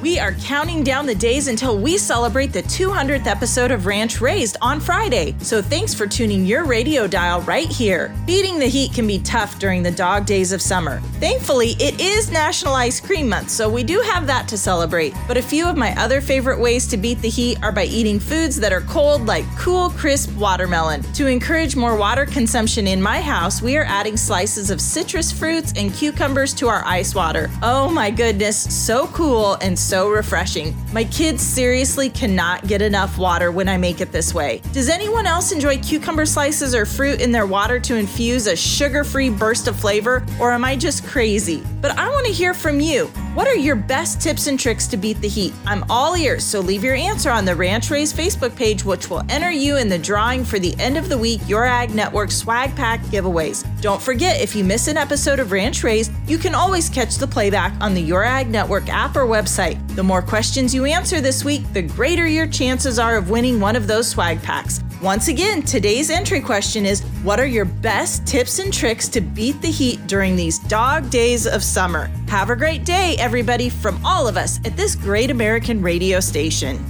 We are counting down the days until we celebrate the 200th episode of Ranch Raised on Friday. So thanks for tuning your radio dial right here. Beating the heat can be tough during the dog days of summer. Thankfully, it is National Ice Cream Month, so we do have that to celebrate. But a few of my other favorite ways to beat the heat are by eating foods that are cold, like cool, crisp watermelon. To encourage more water consumption in my house, we are adding slices of citrus fruits and cucumbers to our ice water. Oh my goodness, so cool and so refreshing. My kids seriously cannot get enough water when I make it this way. Does anyone else enjoy cucumber slices or fruit in their water to infuse a sugar free burst of flavor, or am I just crazy? But I want to hear from you. What are your best tips and tricks to beat the heat? I'm all ears, so leave your answer on the Ranch Raised Facebook page, which will enter you in the drawing for the end of the week Your Ag Network swag pack giveaways. Don't forget, if you miss an episode of Ranch Raised, you can always catch the playback on the Your Ag Network app or website. The more questions you answer this week, the greater your chances are of winning one of those swag packs. Once again, today's entry question is What are your best tips and tricks to beat the heat during these dog days of summer? Have a great day, everybody, from all of us at this great American radio station.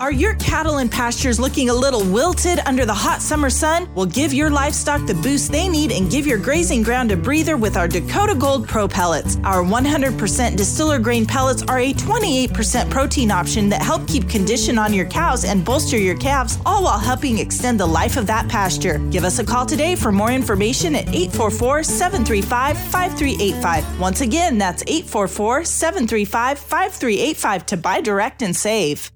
Are your cattle and pastures looking a little wilted under the hot summer sun? Well, give your livestock the boost they need and give your grazing ground a breather with our Dakota Gold Pro pellets. Our 100% distiller grain pellets are a 28% protein option that help keep condition on your cows and bolster your calves, all while helping extend the life of that pasture. Give us a call today for more information at 844 735 5385. Once again, that's 844 735 5385 to buy direct and save.